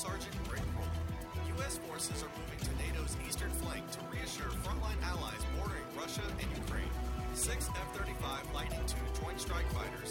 Sergeant Rick Roll. U.S. forces are moving to NATO's eastern flank to reassure frontline allies bordering Russia and Ukraine. Six F 35 Lightning II Joint Strike Fighters